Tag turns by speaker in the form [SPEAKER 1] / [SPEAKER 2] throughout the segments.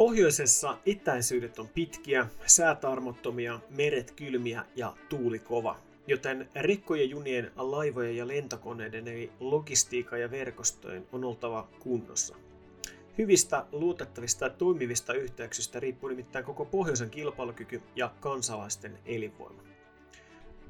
[SPEAKER 1] Pohjoisessa etäisyydet on pitkiä, säät armottomia, meret kylmiä ja tuuli kova. Joten rekkojen, junien, laivojen ja lentokoneiden eli logistiikan ja verkostojen on oltava kunnossa. Hyvistä, luotettavista ja toimivista yhteyksistä riippuu nimittäin koko pohjoisen kilpailukyky ja kansalaisten elinvoima.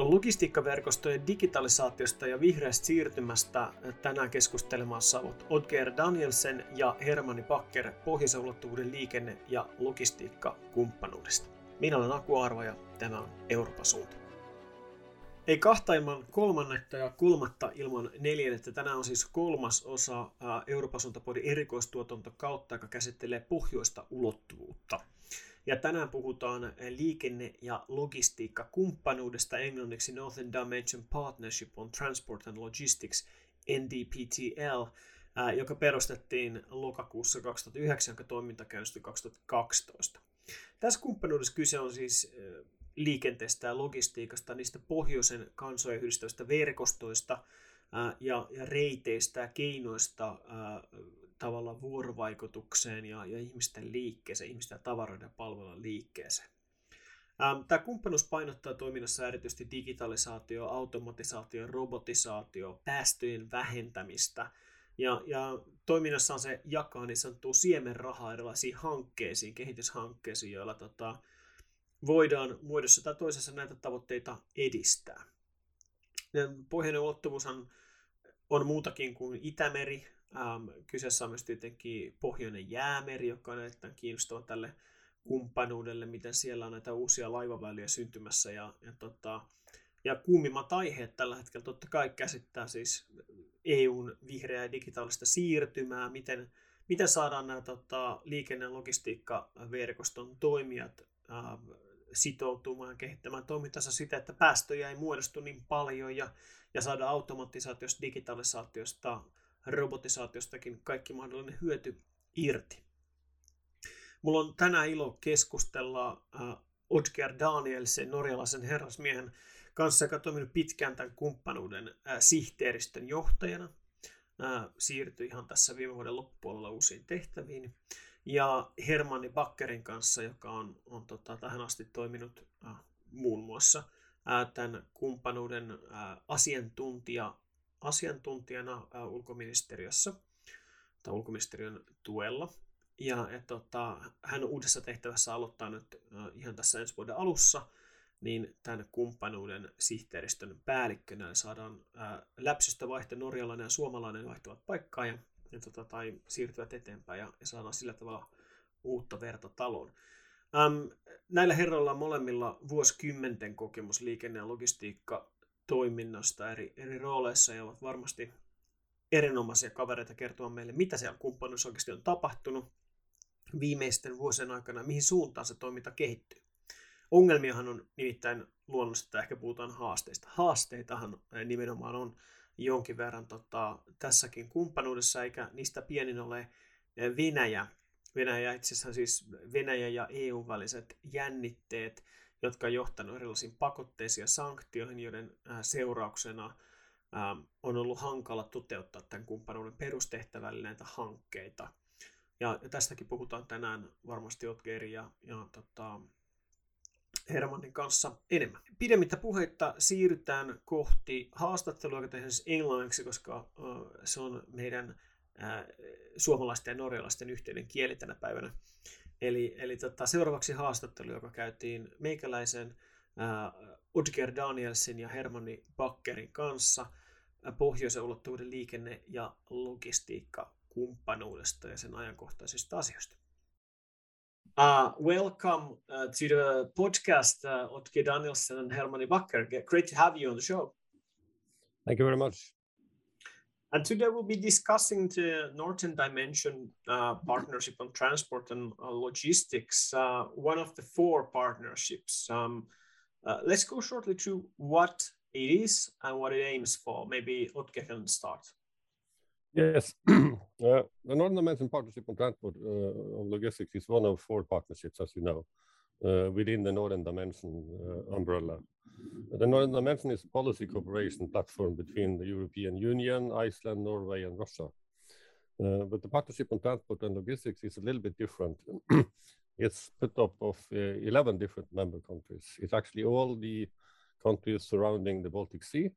[SPEAKER 1] Logistiikkaverkostojen digitalisaatiosta ja vihreästä siirtymästä tänään keskustelemassa ovat Odger Danielsen ja Hermanni Bakker pohjoisen ulottuvuuden liikenne- ja logistiikkakumppanuudesta. Minä olen Aku Arva ja tämä on Euroopan suunta. Ei kahta ilman kolmannetta ja kolmatta ilman neljännettä. Tänään on siis kolmas osa Euroopan suuntapodin erikoistuotanto kautta, joka käsittelee pohjoista ulottuvuutta. Ja tänään puhutaan liikenne- ja logistiikkakumppanuudesta englanniksi Northern Dimension Partnership on Transport and Logistics, NDPTL, joka perustettiin lokakuussa 2009, jonka toiminta käynnistyi 2012. Tässä kumppanuudessa kyse on siis liikenteestä ja logistiikasta, niistä pohjoisen kansojen yhdistävistä verkostoista ja, ja reiteistä ja keinoista tavalla vuorovaikutukseen ja, ja ihmisten liikkeeseen, ihmisten ja tavaroiden ja palvelujen liikkeeseen. Ähm, tämä kumppanuus painottaa toiminnassa erityisesti digitalisaatio, automatisaatio, robotisaatio, päästöjen vähentämistä. Ja, ja toiminnassaan se jakaa niin sanottua siemenrahaa erilaisiin hankkeisiin, kehityshankkeisiin, joilla tota, voidaan muodossa tai toisessa näitä tavoitteita edistää. pohjoinen ulottuvuushan on muutakin kuin Itämeri, Ähm, kyseessä on myös tietenkin Pohjoinen jäämeri, joka on erittäin kiinnostava tälle kumppanuudelle, miten siellä on näitä uusia laivaväyliä syntymässä. Ja, ja, tota, ja kuumimmat aiheet tällä hetkellä totta kai käsittää siis EUn vihreää digitaalista siirtymää, miten, miten saadaan nämä tota, liikenne- ja logistiikkaverkoston toimijat ähm, sitoutumaan, kehittämään toimintansa sitä, että päästöjä ei muodostu niin paljon ja, ja saada automatisaatiosta, digitalisaatiosta robotisaatiostakin kaikki mahdollinen hyöty irti. Mulla on tänään ilo keskustella äh, Odger Danielsen, norjalaisen herrasmiehen kanssa, joka on toiminut pitkään tämän kumppanuuden äh, sihteeristön johtajana. Äh, siirtyi ihan tässä viime vuoden loppupuolella uusiin tehtäviin. Ja Hermanni Bakkerin kanssa, joka on, on tota, tähän asti toiminut äh, muun muassa äh, tämän kumppanuuden äh, asiantuntija asiantuntijana ulkoministeriössä tai ulkoministeriön tuella. Ja et, tota, hän uudessa tehtävässä aloittaa nyt ihan tässä ensi vuoden alussa, niin tämän kumppanuuden sihteeristön päällikkönä saadaan läpsystä vaihto norjalainen ja suomalainen vaihtuvat paikkaa ja, ja tota, tai siirtyvät eteenpäin ja, ja saadaan sillä tavalla uutta verta taloon. Ähm, näillä herroilla on molemmilla vuosikymmenten kokemus liikenne- ja logistiikka toiminnasta eri, eri rooleissa ja ovat varmasti erinomaisia kavereita kertoa meille, mitä siellä kumppanuudessa oikeasti on tapahtunut viimeisten vuosien aikana, mihin suuntaan se toiminta kehittyy. Ongelmiahan on nimittäin luonnollisesti, että ehkä puhutaan haasteista. Haasteitahan nimenomaan on jonkin verran tota, tässäkin kumppanuudessa, eikä niistä pienin ole Venäjä. Venäjä itse asiassa siis Venäjä ja EU väliset jännitteet, jotka on johtanut erilaisiin pakotteisiin ja sanktioihin, joiden seurauksena on ollut hankala toteuttaa tämän kumppanuuden perustehtävällä näitä hankkeita. Ja, tästäkin puhutaan tänään varmasti Otgerin ja, ja tota, Hermannin kanssa enemmän. Pidemmittä puheitta siirrytään kohti haastattelua, joka tehdään siis englanniksi, koska se on meidän suomalaisten ja norjalaisten yhteinen kieli tänä päivänä. Eli, eli tota, seuraavaksi haastattelu, joka käytiin meikäläisen äh, Udger Danielsin ja Hermanni Bakkerin kanssa äh, pohjoisen ulottuvuuden liikenne- ja logistiikka-kumppanuudesta ja sen ajankohtaisista asioista. Uh, welcome uh, to the podcast, uh, Otge Danielsen and Hermanni Bakker. Great to have you on the show.
[SPEAKER 2] Thank you very much.
[SPEAKER 1] And today we'll be discussing the Northern Dimension uh, partnership on transport and uh, logistics, uh, one of the four partnerships. Um, uh, let's go shortly through what it is and what it aims for. Maybe Otke can start.
[SPEAKER 2] Yes, uh, the Northern Dimension Partnership on Transport uh, and Logistics is one of four partnerships, as you know, within the Northern Dimension umbrella. The Northern Dimension is a policy cooperation platform between the European Union, Iceland, Norway, and Russia. Uh, but the partnership on transport and logistics is a little bit different. it's put up of uh, 11 different member countries. It's actually all the countries surrounding the Baltic Sea,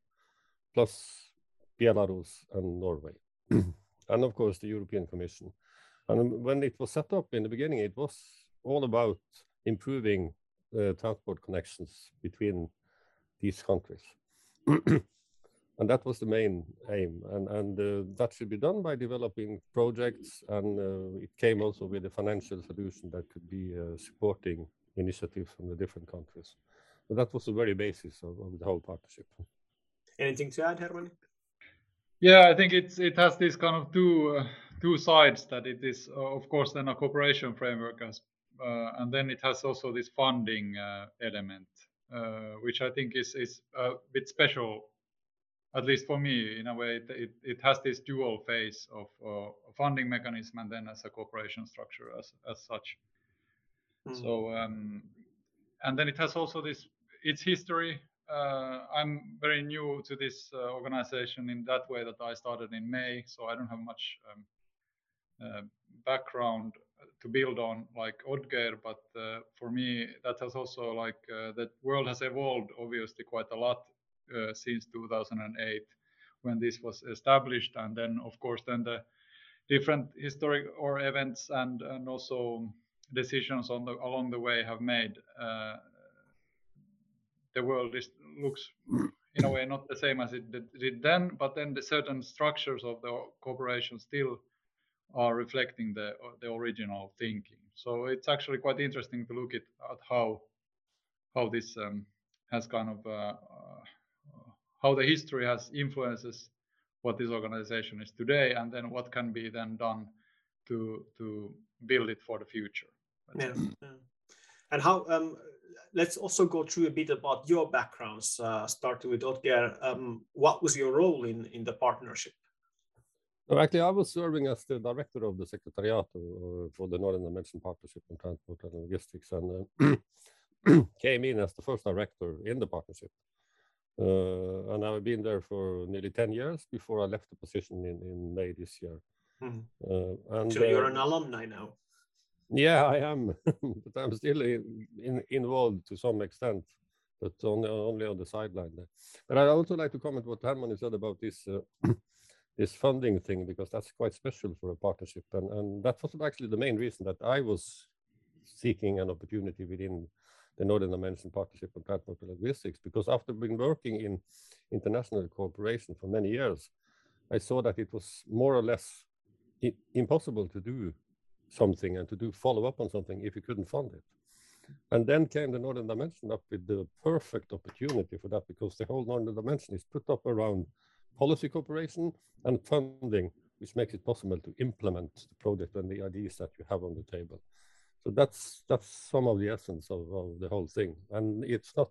[SPEAKER 2] plus Belarus and Norway, and of course the European Commission. And when it was set up in the beginning, it was all about improving uh, transport connections between these countries. and that was the main aim. And and uh, that should be done by developing projects. And uh, it came also with a financial solution that could be uh, supporting initiatives from the different countries. So that was the very basis of, of the whole partnership.
[SPEAKER 1] Anything to add herman?
[SPEAKER 3] Yeah i think it's it has this kind of two uh, two sides that it is uh, of course then a cooperation framework as and then it has also this funding element which i think is is a bit special at least for me, in a way, it, it, it has this dual phase of uh, funding mechanism and then as a cooperation structure as, as such. Mm. So, um, and then it has also this, its history. Uh, I'm very new to this uh, organization in that way that I started in May, so I don't have much um, uh, background to build on like Odger, but uh, for me, that has also like uh, the world has evolved obviously quite a lot uh, since 2008 when this was established. And then of course then the different historic or events and and also decisions on the along the way have made uh, the world is, looks in a way not the same as it did then but then the certain structures of the corporation still are reflecting the the original thinking so it's actually quite interesting to look at, at how how this um, has kind of uh, how the history has influences what this organization is today, and then what can be then done to to build it for the future.
[SPEAKER 1] Yeah. yeah. And how? Um, let's also go through a bit about your backgrounds. Uh, starting with Odger, um, what was your role in in the partnership?
[SPEAKER 2] No, actually, I was serving as the director of the Secretariat uh, for the Northern Dimension Partnership on Transport and Logistics, and uh, came in as the first director in the partnership. Uh, and I've been there for nearly 10 years before I left the position in, in May this year.
[SPEAKER 1] Mm. and, so you're an alumni now?
[SPEAKER 2] Yeah, I am, but I'm still in, in, involved to some extent, but only, only on the sideline. But I'd also like to comment what Herman said about this uh, this funding thing because that's quite special for a partnership, and and that was actually the main reason that I was seeking an opportunity within the Northern Dimension Partnership on Transport and Logistics, because after being working in international cooperation for many years, I saw that it was more or less impossible to do something and to do follow up on something if you couldn't fund it. And then came the Northern Dimension up with the perfect opportunity for that because the whole Northern Dimension is put up around policy cooperation and funding, which makes it possible to implement the project and the ideas that you have on the table. So that's that's some of the essence of, of the whole thing. And it's not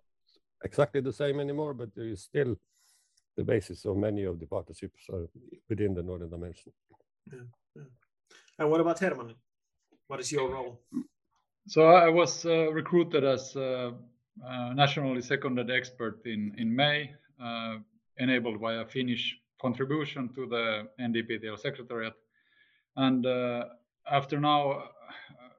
[SPEAKER 2] exactly the same anymore, but there is still the basis of many of the partnerships uh, within the Northern Dimension.
[SPEAKER 1] Yeah, yeah. And what about Herman? What is your role?
[SPEAKER 3] So I was uh, recruited as a, a nationally seconded expert in, in May, uh, enabled by a Finnish contribution to the NDPTL Secretariat. And uh, after now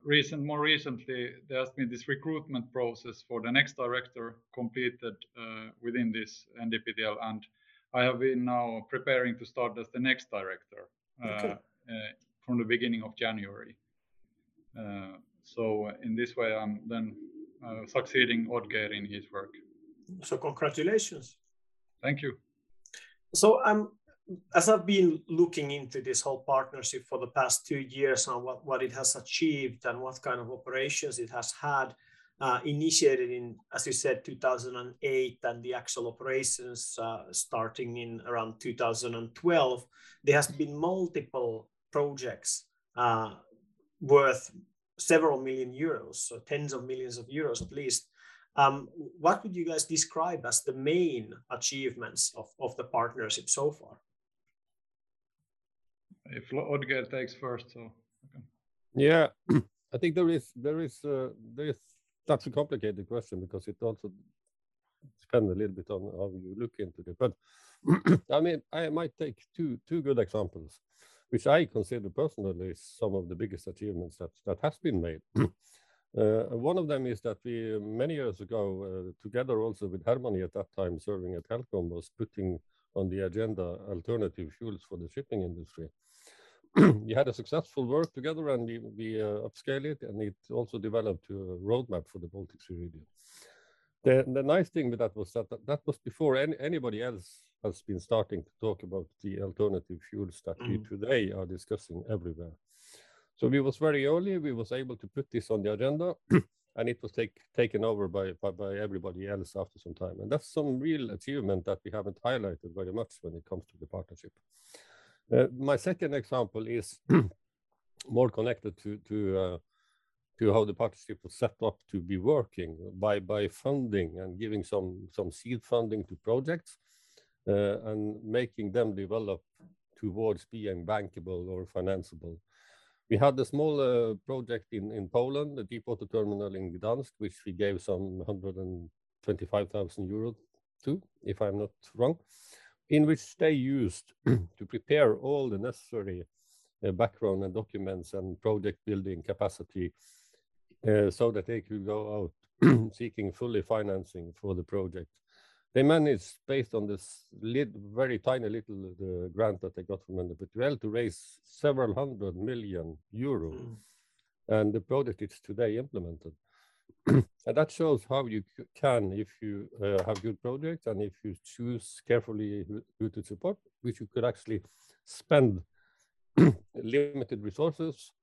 [SPEAKER 3] recent, more recently, there has been this recruitment process for the next director completed uh, within this NDPTL, and I have been now preparing to start as the next director uh, okay. uh, from the beginning of January. Uh, so in this way, I'm then uh, succeeding Odger in his work.
[SPEAKER 1] So congratulations.
[SPEAKER 3] Thank you.
[SPEAKER 1] So I'm um, as I've been looking into this whole partnership for the past two years and what, what it has achieved and what kind of operations it has had, uh, initiated in, as you said, 2008, and the actual operations uh, starting in around 2012, there has been multiple projects uh, worth several million euros, so tens of millions of euros at least. Um, what would you guys describe as the main achievements of, of the partnership so far?
[SPEAKER 3] if Odger takes first, so okay.
[SPEAKER 2] yeah, I think there is there is uh, there is that's a complicated question because it also depends a little bit on how you look into it. But I mean, I might take two two good examples. which I consider personally some of the biggest achievements that, that has been made. Uh, one of them is that we, many years ago, uh, together also with Hermanni at that time serving at Helcom, was putting on the agenda alternative fuels for the shipping industry. we had a successful work together and we, we uh, upscaled it and it also developed a roadmap for the Baltic Sea region. The, the nice thing with that was that that was before any, anybody else has been starting to talk about the alternative fuels that mm. we today are discussing everywhere. So we was very early, we was able to put this on the agenda and it was take, taken over by, by, by, everybody else after some time. And that's some real achievement that we haven't highlighted very much when it comes to the partnership. Uh, my second example is more connected to, to uh, to how the partnership was set up to be working by by funding and giving some some seed funding to projects uh, and making them develop towards being bankable or financeable. We had a small uh, project in, in Poland, the deep water terminal in Gdansk, which we gave some 125,000 euros to, if I'm not wrong, in which they used to prepare all the necessary uh, background and documents and project building capacity uh, so that they could go out seeking fully financing for the project. They managed, based on this very tiny little the grant that they got from NWL, to raise several hundred million euro. Mm. And the project is today implemented. and that shows how you can, if you uh, have good projects and if you choose carefully who, who to support, which you could actually spend limited resources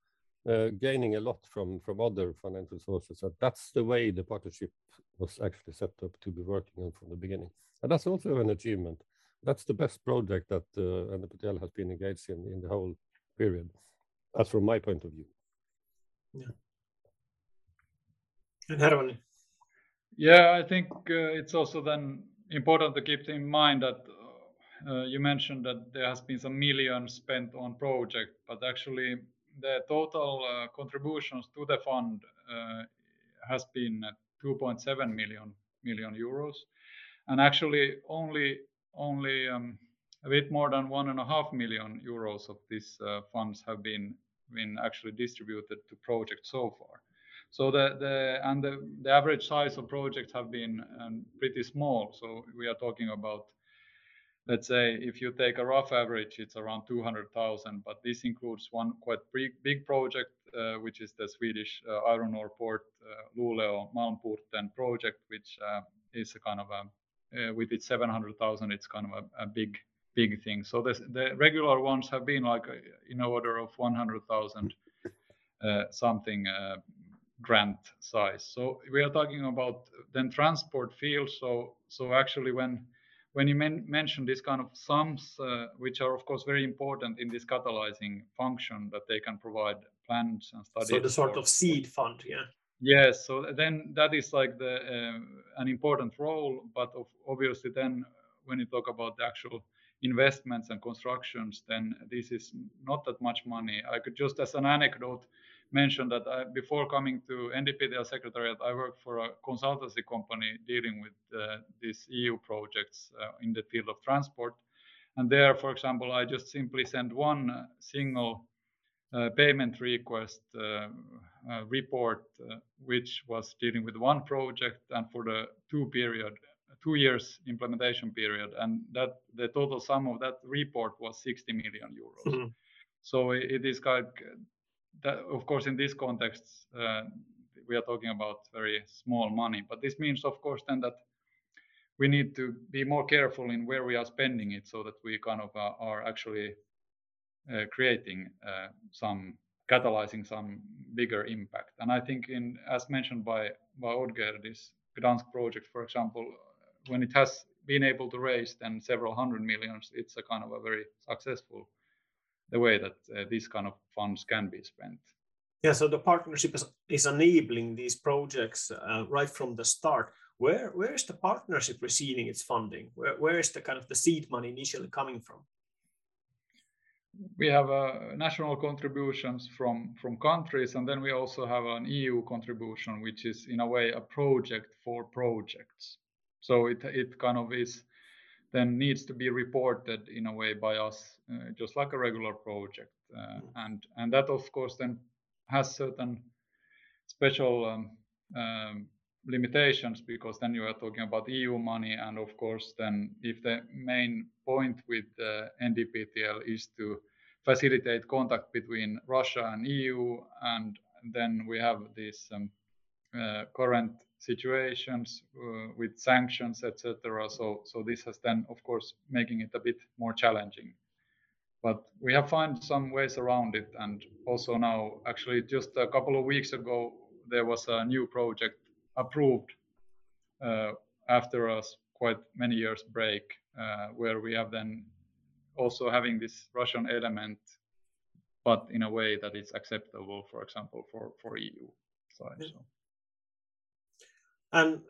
[SPEAKER 2] uh, gaining a lot from from other financial sources. And that's the way the partnership was actually set up to be working on from the beginning. And that's also an achievement. That's the best project that uh, NPTL has been engaged in in the whole period. That's from my point of view.
[SPEAKER 1] Yeah. And Hermanni?
[SPEAKER 3] Yeah, I think uh, it's also then important to keep in mind that uh, you mentioned that there has been some millions spent on project, but actually the total uh, contributions to the fund uh, has been 2.7 million million euros, and actually only only um, a bit more than one and a half million euros of these uh, funds have been been actually distributed to projects so far. So the the and the, the average size of projects have been um, pretty small. So we are talking about let's say if you take a rough average, it's around 200,000, but this includes one quite big, big project, uh, which is the Swedish uh, iron ore port uh, Luleå Malmporten project, which uh, is a kind of a, uh, with its 700,000, it's kind of a, a, big, big thing. So this, the regular ones have been like uh, in order of 100,000 something grant size. So we are talking about then transport fields. So so actually when when you men- mention these kind of sums, uh, which are of course very important in this catalyzing function that they can provide plans and studies.
[SPEAKER 1] So the sort of seed fund, yeah.
[SPEAKER 3] Yes, so then that is like the uh, an important role, but of, obviously then when you talk about the actual investments and constructions, then this is not that much money. I could just as an anecdote mention that I, before coming to NDPTL Secretariat, I worked for a consultancy company dealing with uh, these EU projects uh, in the field of transport. And there, for example, I just simply sent one uh, single uh, payment request uh, uh, report, which was dealing with one project and for the two period, two years implementation period, and that the total sum of that report was 60 million euros. Mm-hmm. So it is kind that, of course, in this context, uh, we are talking about very small money. But this means, of course, then that we need to be more careful in where we are spending it, so that we kind of uh, are actually uh, creating uh, some catalyzing some bigger impact. And I think, in as mentioned by by Odger, this Gdansk project, for example, when it has been able to raise then several hundred millions, it's a kind of a very successful the way that uh, these kind of funds can be spent.
[SPEAKER 1] Yeah, so the partnership is, is enabling these projects uh, right from the start. Where where is the partnership receiving its funding? Where where is the kind of the seed money initially coming from?
[SPEAKER 3] We have uh, national contributions from from countries, and then we also have an EU contribution, which is in a way a project for projects. So it it kind of is then needs to be reported in a way by us, uh, just like a regular project. Uh, and and that of course then has certain special um, um, limitations because then you are talking about EU money, and of course then if the main point with the NDPTL is to facilitate contact between Russia and EU, and then we have this um, uh, current situations uh, with sanctions, etc. So, so this has then, of course, making it a bit more challenging. But we have found some ways around it, and also now, actually, just a couple of weeks ago, there was a new project approved uh, after a quite many years break, uh, where we have then also having this Russian element, but in a way that is acceptable, for example, for for EU side. So.
[SPEAKER 1] And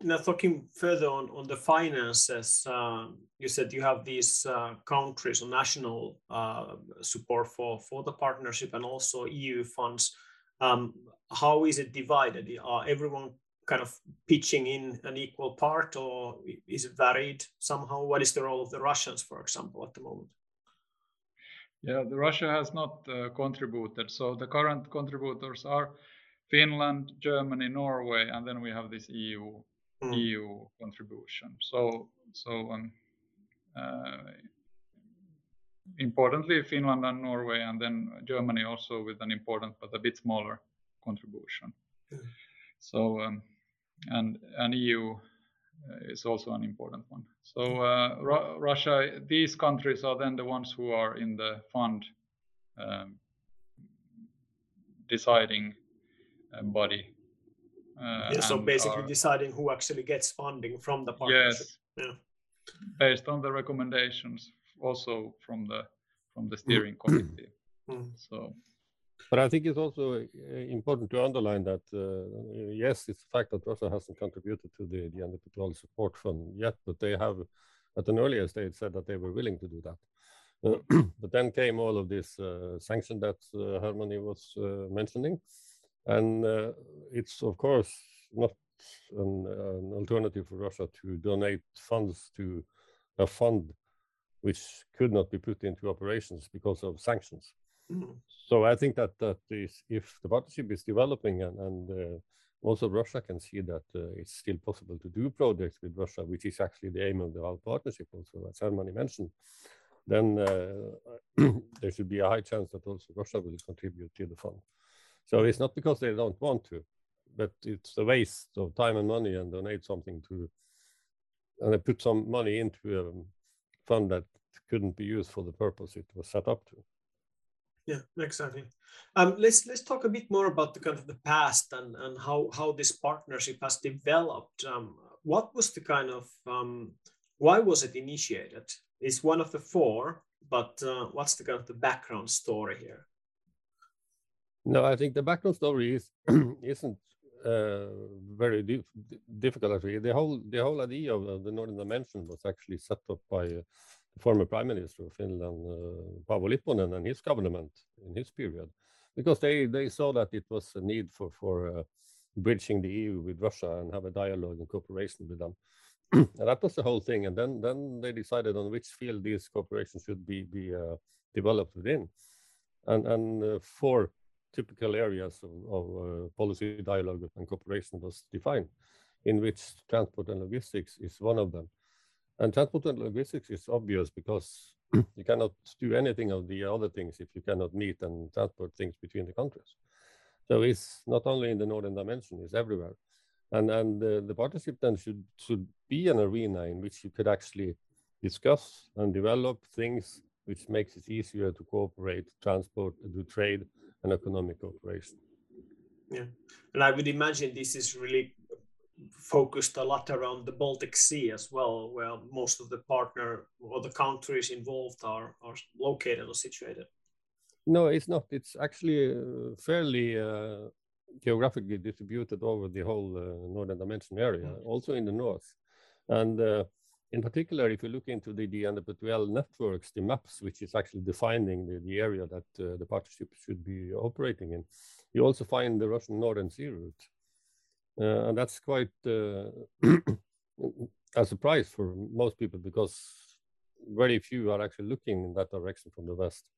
[SPEAKER 1] now talking further on, on the finances, uh, you said you have these uh, countries or national uh, support for, for the partnership and also EU funds. Um, how is it divided? Are everyone kind of pitching in an equal part or is it varied somehow? What is the role of the Russians, for example, at the moment?
[SPEAKER 3] Yeah, the Russia has not uh, contributed. So the current contributors are Finland, Germany, Norway, and then we have this EU mm. EU contribution. So so um, uh, importantly, Finland and Norway, and then Germany also with an important but a bit smaller contribution. Mm. So um, and and EU uh, is also an important one. So uh, Ru Russia, these countries are then the ones who are in the fund um, deciding body.
[SPEAKER 1] Uh, yeah, so basically are, deciding who actually gets funding from the partnership. Yes, yeah.
[SPEAKER 3] based on the recommendations, also from the from the steering mm. committee. Mm. So,
[SPEAKER 2] but I think it's also uh, important to underline that uh, yes, it's a fact that Russia hasn't contributed to the the NDPTL support fund yet, but they have at an earlier stage said that they were willing to do that. Uh, but then came all of this uh, sanction that uh, Hermanni was uh, mentioning, and uh, it's, of course, not an, an, alternative for Russia to donate funds to a fund which could not be put into operations because of sanctions. Mm. So I think that that is if the partnership is developing and, and uh, also Russia can see that uh, it's still possible to do projects with Russia, which is actually the aim of the whole partnership, also as Hermanni mentioned, then uh, there should be a high chance that also Russia will contribute to the fund. So it's not because they don't want to, but it's a waste of time and money and donate something to, and they put some money into a fund that couldn't be used for the purpose it was set up to.
[SPEAKER 1] Yeah, exactly. Um, let's let's talk a bit more about the kind of the past and and how how this partnership has developed. Um, what was the kind of um, why was it initiated? It's one of the four, but uh, what's the kind of the background story here?
[SPEAKER 2] No, I think the background story is isn't uh, very dif difficult. Actually, the whole the whole idea of the Northern Dimension was actually set up by uh, the former Prime Minister of Finland, uh, Paavo Lipponen, and his government in his period, because they they saw that it was a need for for uh, bridging the EU with Russia and have a dialogue and cooperation with them. and that was the whole thing. And then then they decided on which field these cooperation should be be uh, developed within, and and uh, for typical areas of, of uh, policy dialogue and cooperation was defined, in which transport and logistics is one of them. And transport and logistics is obvious because you cannot do anything of the other things if you cannot meet and transport things between the countries. So it's not only in the northern dimension; it's everywhere. And and uh, the partnership then should should be an arena in which you could actually discuss and develop things which makes it easier to cooperate, transport, do trade, and economic cooperation.
[SPEAKER 1] Yeah, and I would imagine this is really focused a lot around the Baltic Sea as well, where most of the partner or the countries involved are, are located or situated.
[SPEAKER 2] No, it's not. It's actually uh, fairly uh, geographically distributed over the whole uh, northern dimension area, mm. also in the north. And uh, in particular, if you look into the, NDPTL networks, the maps, which is actually defining the, the area that uh, the partnership should be operating in, you also find the Russian Northern Sea route. Uh, and that's quite, uh, a surprise for most people because very few are actually looking in that direction from the West.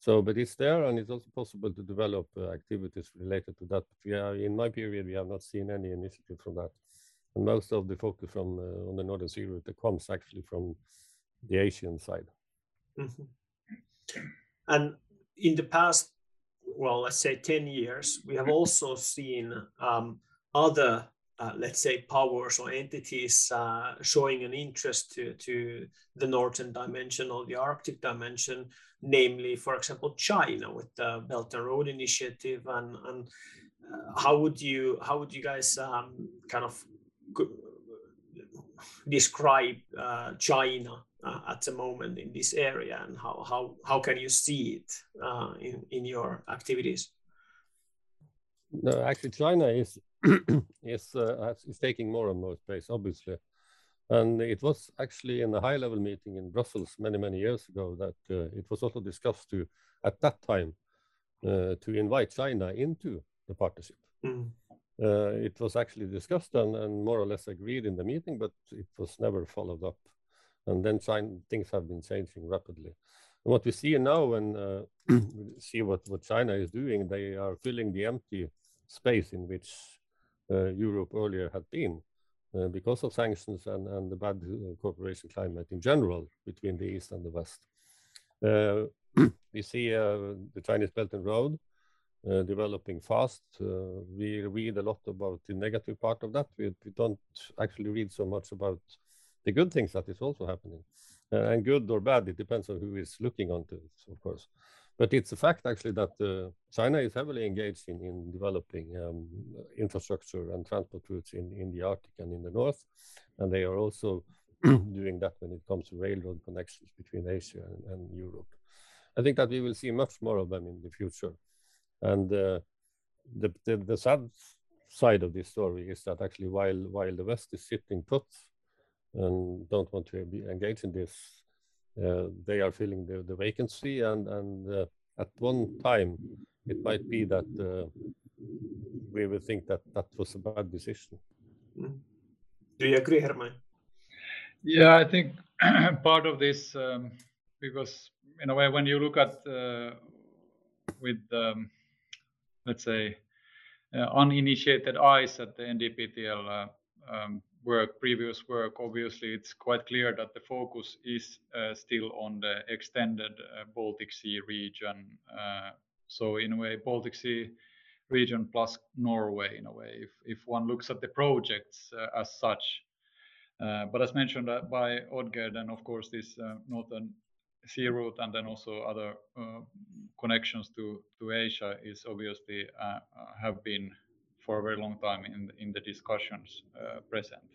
[SPEAKER 2] So, but it's there, and it's also possible to develop uh, activities related to that. But yeah, in my period, we have not seen any initiative from that. Most of the focus from uh, on the Northern Sea route comes actually from the Asian side. Mm-hmm.
[SPEAKER 1] And in the past, well, let's say 10 years, we have also seen um, other uh, let's say powers or entities uh, showing an interest to, to the northern dimension or the arctic dimension namely for example china with the belt and road initiative and, and uh, how would you how would you guys um, kind of describe uh, china uh, at the moment in this area and how how, how can you see it in, in your activities
[SPEAKER 2] no, actually, China is is uh, is taking more and more space, obviously. And it was actually in a high-level meeting in Brussels many, many years ago that uh, it was also discussed to, at that time, uh, to invite China into the partnership. Mm. Uh, it was actually discussed and, and, more or less agreed in the meeting, but it was never followed up. And then China, things have been changing rapidly. And what we see now, when uh, see what, what China is doing, they are filling the empty space in which uh, Europe earlier had been uh, because of sanctions and, and the bad uh, cooperation climate in general between the East and the West. we see the Chinese Belt and Road uh, developing fast. Uh, we read a lot about the negative part of that. We, we, don't actually read so much about the good things that is also happening. Uh, and good or bad, it depends on who is looking onto it, of course. But it's a fact actually that uh, China is heavily engaged in, in developing um, infrastructure and transport routes in, in the Arctic and in the North. And they are also doing that when it comes to railroad connections between Asia and, and, Europe. I think that we will see much more of them in the future. And uh, the, the, the sad side of this story is that actually while, while the West is sitting put and don't want to be engaged in this, uh, they are filling the, the vacancy and, and uh, at one time it might be that uh, we will think that that was a bad decision.
[SPEAKER 1] Mm. Do you agree, Herman?
[SPEAKER 3] Yeah, I think part of this, um, because in a way, when you look at uh, with, um, let's say, uh, uninitiated eyes at the NDPTL uh, um, work, previous work, obviously it's quite clear that the focus is uh, still on the extended uh, Baltic Sea region. Uh, so in a way, Baltic Sea region plus Norway in a way, if, if one looks at the projects uh, as such. But as mentioned by Odger, then of course this northern sea route and then also other connections to, to Asia is obviously have been for a very long time in in the discussions uh, present.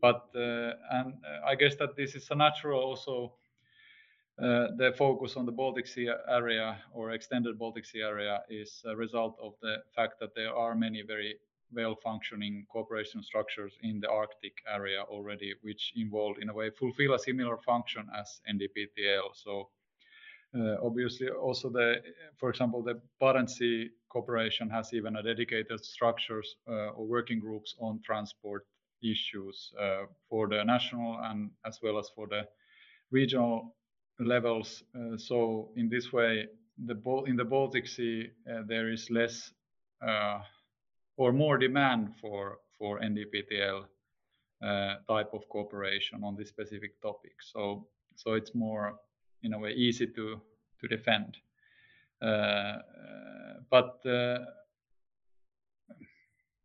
[SPEAKER 3] But uh, and uh, I guess that this is a natural also the focus on the Baltic Sea area or extended Baltic Sea area is a result of the fact that there are many very well functioning cooperation structures in the Arctic area already, which involve in a way fulfill a similar function as NDPTL. So uh, obviously, also the, for example, the Barents Sea Cooperation has even a dedicated structures uh, or working groups on transport issues uh, for the national and as well as for the regional levels. Uh, so in this way, the in the Baltic Sea uh, there is less uh, or more demand for for NDPTL type of cooperation on this specific topic. So so it's more in a way easy to to defend. Uh, but uh,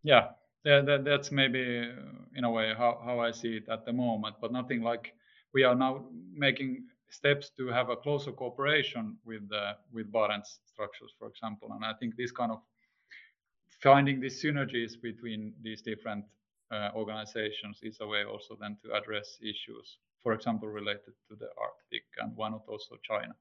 [SPEAKER 3] yeah, that, that's maybe in a way how, how I see it at the moment. But nothing like we are now making steps to have a closer cooperation with uh, with Barents structures, for example. And I think this kind of finding these synergies between these different uh, organizations is a way also then to address issues for example, related to the Arctic and why not also China?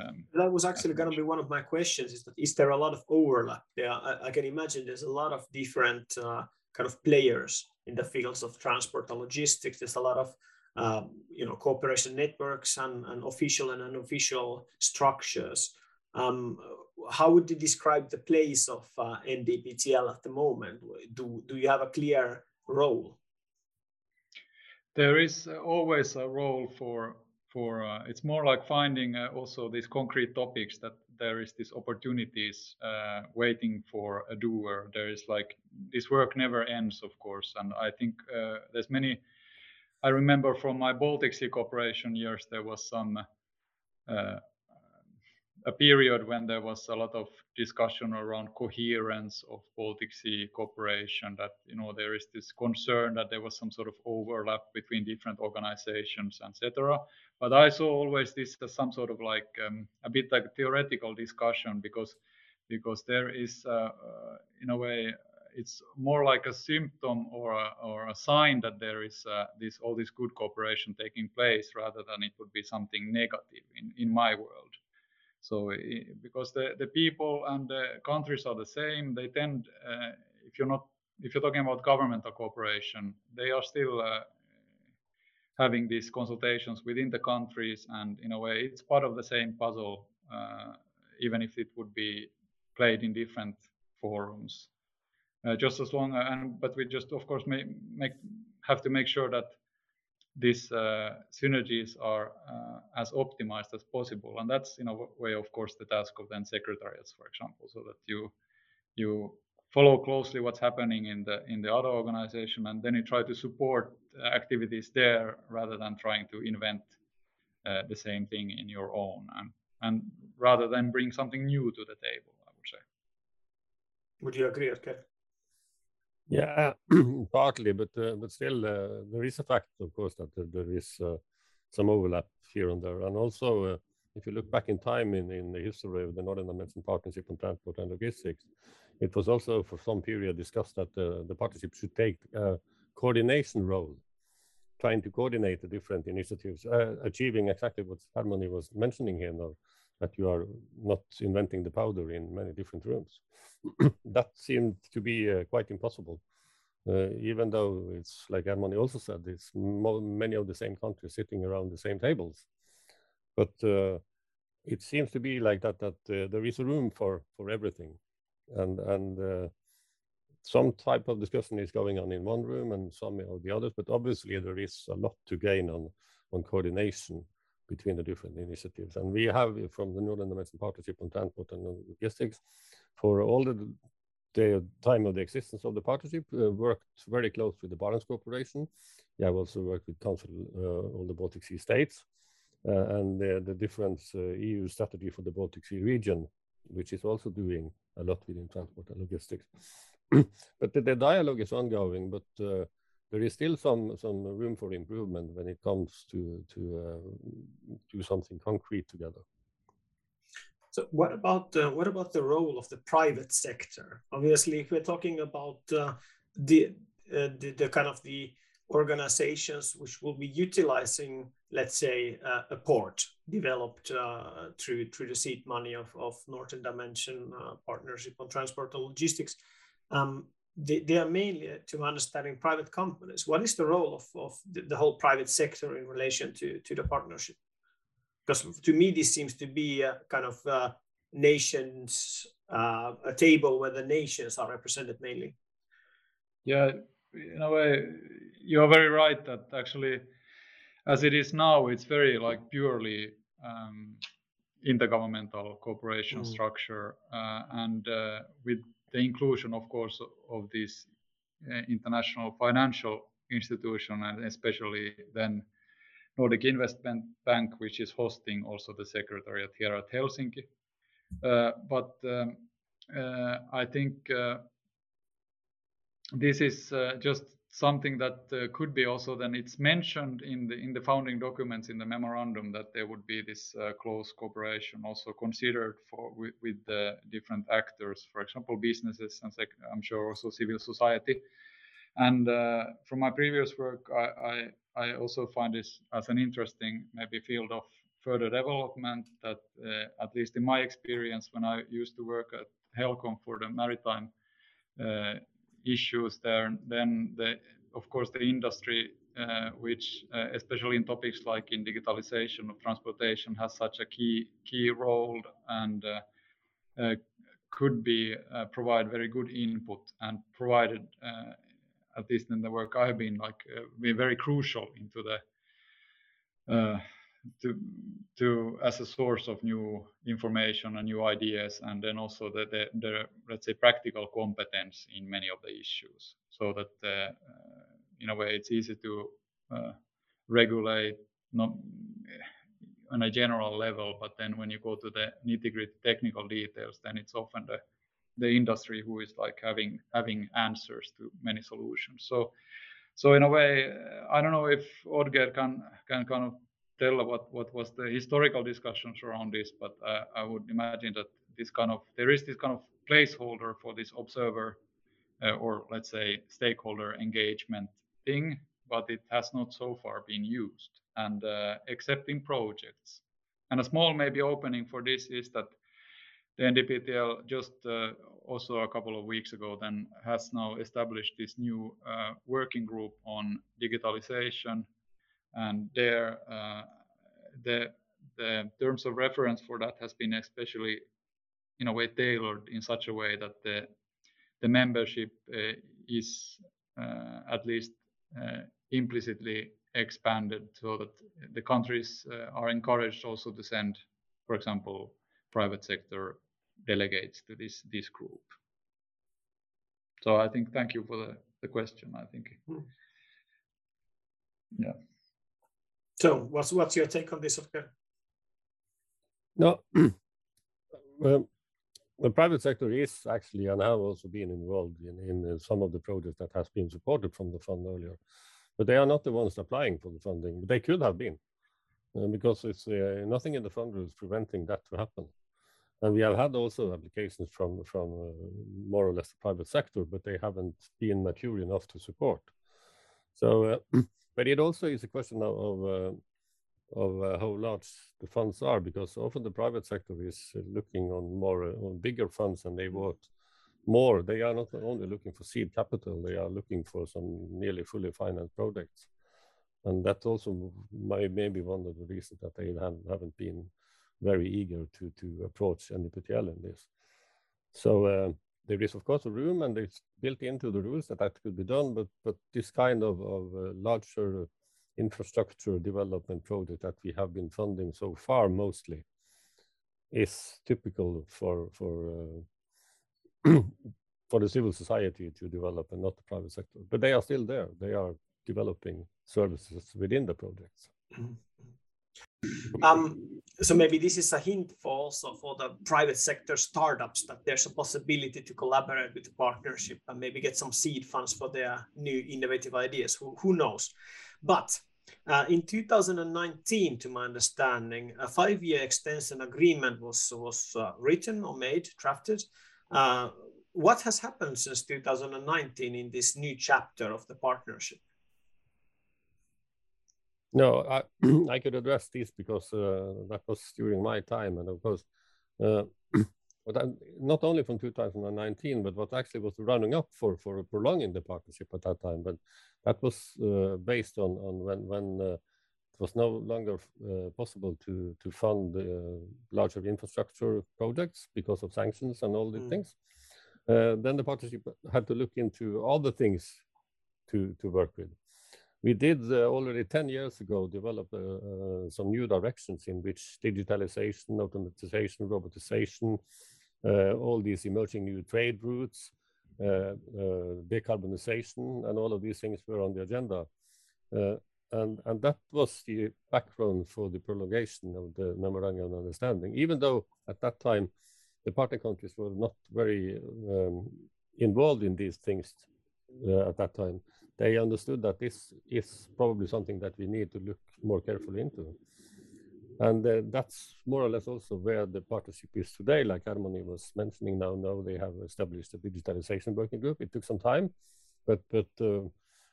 [SPEAKER 1] Um, that was actually going to be one of my questions is that is there a lot of overlap? There i, I can imagine there's a lot of different uh, kind of players in the fields of transport and logistics. There's a lot of um, you know cooperation networks and, and official and unofficial structures. Um, how would you describe the place of uh, ndptl at the moment? Do, do you have a clear role?
[SPEAKER 3] There is always a role for for uh, it's more like finding uh, also these concrete topics that there is these opportunities uh, waiting for a doer. There is like this work never ends of course and i think uh, there's many i remember from my baltic sea cooperation years there was some uh, a period when there was a lot of discussion around coherence of Baltic Sea cooperation. That you know there is this concern that there was some sort of overlap between different organizations, etc. But I saw always this as some sort of like um, a bit like a theoretical discussion because because there is uh, uh, in a way it's more like a symptom or a, or a sign that there is uh, this all this good cooperation taking place rather than it would be something negative in, in my world so because the, the people and the countries are the same, they tend, uh, if you're not, if you're talking about governmental cooperation, they are still uh, having these consultations within the countries, and in a way, it's part of the same puzzle, uh, even if it would be played in different forums. Uh, just as long, and but we just, of course, make, make have to make sure that these uh, synergies are uh, as optimized as possible. And that's in a way, of course, the task of then secretariats, for example, so that you you follow closely what's happening in the in the other organization, and then you try to support activities there rather than trying to invent uh, the same thing in your own, and and rather than bring something new to the table. I would say.
[SPEAKER 1] Would you agree, Edgar?
[SPEAKER 2] Yeah, partly, but uh, but still, uh, there is a fact, of course, that there is uh, some overlap here and there. And also, if you look back in time in, in the history of the Northern Dimension Partnership on Transport and Logistics, it was also for some period discussed that the partnership should take a coordination role, trying to coordinate the different initiatives, uh, achieving exactly what Hermanni was mentioning here now, that you are not inventing the powder in many different rooms. that seemed to be uh, quite impossible. Uh, even though it's like Hermanni also said, it's many of the same countries sitting around the same tables. But uh, it seems to be like that, that uh, there is a room for, for everything. And, and uh, some type of discussion is going on in one room and some of the others, but obviously there is a lot to gain on, on coordination between the different initiatives. And we have from the Northern Dimension Partnership on Transport and Logistics for all the, the time of the existence of the partnership, uh, worked very close with the Barents Cooperation. Yeah, I've also worked with Council uh, of the Baltic Sea States uh, and the, the different uh, EU strategy for the Baltic Sea region, which is also doing a lot within transport and logistics. but the, the, dialogue is ongoing, but uh, there is still some some room for improvement when it comes to to uh, do something concrete together.
[SPEAKER 1] So what about uh, what about the role of the private sector? Obviously, if we're talking about uh, the, uh, the, the kind of the organizations which will be utilizing, let's say, uh, a port developed uh, through through the seed money of of Northern Dimension Partnership on Transport and Logistics. Um, they, they are mainly to understanding private companies. What is the role of, of the, the whole private sector in relation to, to the partnership? Because to me, this seems to be a kind of uh, nations, uh, a table where the nations are represented mainly.
[SPEAKER 3] Yeah, in a way, you're very right that actually, as it is now, it's very like purely um, intergovernmental cooperation mm. structure, uh, and uh, with the inclusion, of course, of this uh, international financial institution and especially then Nordic Investment Bank, which is hosting also the secretariat here at Helsinki. Uh, but um, uh, I think uh, this is uh, just something that uh, could be also then it's mentioned in the in the founding documents in the memorandum that there would be this uh, close cooperation also considered for with, with the different actors for example businesses and i'm sure also civil society. And uh, from my previous work I, I, I also find this as an interesting maybe field of further development that uh, at least in my experience when i used to work at helcom for the maritime uh, issues there, then the, of course the industry, uh, which uh, especially in topics like in digitalization of transportation, has such a key key role and uh, uh, could be uh, provide very good input and provided at least in the work I've been like been very crucial into the to to as a source of new information and new ideas, and then also the the, the let's say practical competence in many of the issues, so that uh, in a way it's easy to uh, regulate not on a general level, but then when you go to the nitty gritty technical details, then it's often the the industry who is like having having answers to many solutions. So so in a way, I don't know if Odger can can kind of tell what what was the historical discussions around this, but uh, I would imagine that this kind of there is this kind of placeholder for this observer uh, or let's say stakeholder engagement thing, but it has not so far been used. And uh, except in projects, and a small maybe opening for this is that the NDPTL just uh, also a couple of weeks ago then has now established this new uh, working group on digitalization and there uh, the the terms of reference for that has been especially in a way tailored in such a way that the the membership uh, is uh, at least uh, implicitly expanded so that the countries are encouraged also to send for example private sector delegates to this this group. So I think thank you for the, the question. I think hmm. yeah.
[SPEAKER 1] So what's what's your take on this, Oscar?
[SPEAKER 2] No, well, the private sector is actually and have also been involved in, in some of the projects that has been supported from the fund earlier, but they are not the ones applying for the funding. They could have been, uh, because it's uh, nothing in the fund is preventing that to happen. And we have had also applications from, from uh, more or less the private sector, but they haven't been mature enough to support. So, uh, but it also is a question of, of, uh, of uh, how large the funds are, because often the private sector is looking on more on bigger funds and they want more. They are not only looking for seed capital, they are looking for some nearly fully financed projects. And that also may, may be one of the reasons that they haven't been very eager to, to approach NDPTL in this. So uh, there is, of course, a room and it's built into the rules that that could be done, but, but this kind of, of uh, larger infrastructure development project that we have been funding so far mostly is typical for, for, uh, for the civil society to develop and not the private sector. But they are still there. They are developing services within the projects. Mm-hmm.
[SPEAKER 1] Um, so maybe this is a hint for also for the private sector startups that there's a possibility to collaborate with the partnership and maybe get some seed funds for their new innovative ideas. Who, who knows? But uh, in 2019, to my understanding, a five-year extension agreement was was uh, written or made, drafted. Uh, what has happened since 2019 in this new chapter of the partnership?
[SPEAKER 2] No, I, I could address this because uh, that was during my time, and of course, uh, but I, not only from 2019, but what actually was running up for for prolonging the partnership at that time. But that was uh, based on on when when uh, it was no longer uh, possible to to fund uh, larger infrastructure projects because of sanctions and all these mm. things. then the partnership had to look into all the things to to work with we did uh, already 10 years ago develop uh, uh, some new directions in which digitalization, automatization, robotization, all these emerging new trade routes, decarbonization, and all of these things were on the agenda. and, and that was the background for the prolongation of the memorandum of understanding, even though at that time the partner countries were not very um, involved in these things uh, at that time they understood that this is probably something that we need to look more carefully into. And uh, that's more or less also where the partnership is today. Like Hermanni was mentioning now, now they have established a digitalization working group. It took some time, but but uh,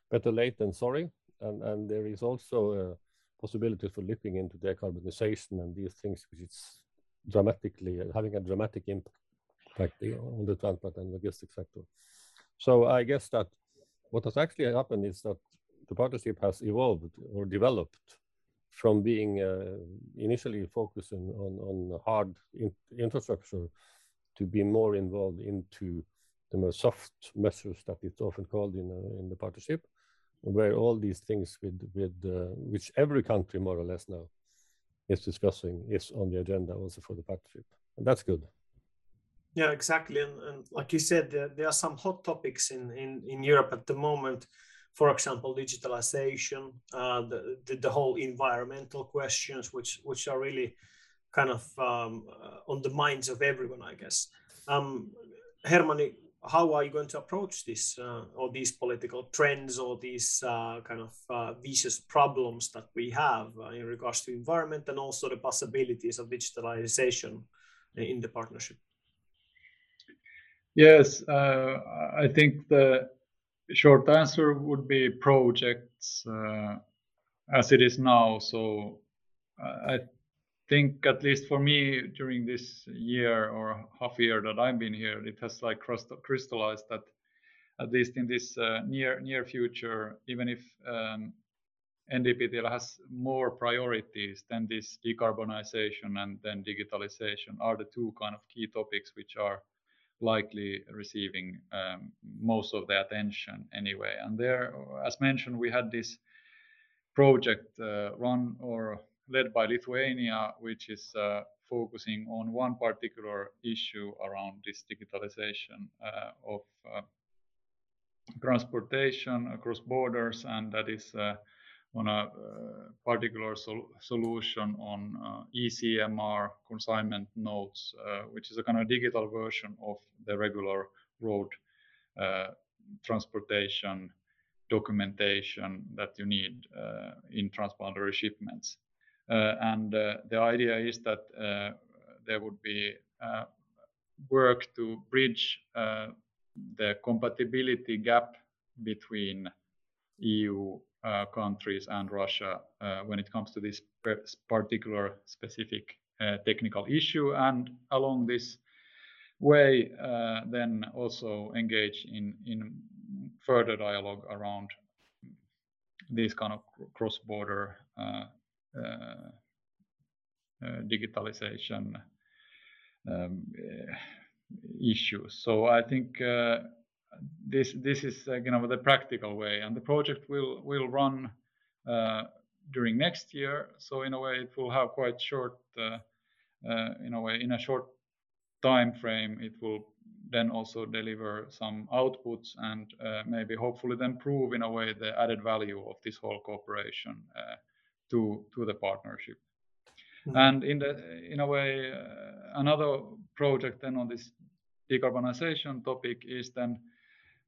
[SPEAKER 2] better late than sorry. And and there is also a possibility for looking into decarbonization and these things, which is dramatically having a dramatic impact on the transport and logistics sector. So I guess that what has actually happened is that the partnership has evolved or developed from being uh, initially focusing on, on hard in infrastructure to be more involved into the more soft measures that it's often called in in the partnership, where all these things with with which every country more or less now is discussing is on the agenda also for the partnership, and that's good.
[SPEAKER 1] Yeah, exactly. And, and like you said, there, there, are some hot topics in, in, in Europe at the moment. For example, digitalization, uh, the, the, the whole environmental questions, which which are really kind of um, uh, on the minds of everyone, I guess. Um, how are you going to approach this uh, or these political trends or these uh, kind of uh, vicious problems that we have uh, in regards to environment and also the possibilities of digitalization in the partnership?
[SPEAKER 3] Yes, uh, I think the short answer would be projects uh, as it is now. So I think at least for me during this year or half year that I've been here, it has like crystallized that at least in this uh, near near future, even if um, NDPTL has more priorities than this decarbonization and then digitalization are the two kind of key topics which are likely receiving um, most of the attention anyway. And there, as mentioned, we had this project uh, run or led by Lithuania, which is uh, focusing on one particular issue around this digitalization uh, of uh, transportation across borders, and that is uh, on a uh, particular sol solution on uh, ECMR consignment notes, which is a kind of digital version of the regular road transportation documentation that you need in transboundary shipments. Uh, and uh, the idea is that uh, there would be work to bridge the compatibility gap between EU uh, countries and Russia uh, when it comes to this particular specific uh, technical issue. And along this way, then also engage in, in further dialogue around these kind of cross-border uh, uh, digitalization um, uh, issues. So I think this this is you know the practical way, and the project will will run during next year. So in a way, it will have quite short, in a way, in a short time frame, it will then also deliver some outputs and uh, maybe hopefully then prove in a way the added value of this whole cooperation uh, to to the partnership. Mm-hmm. And in the in a way, uh, another project then on this decarbonization topic is then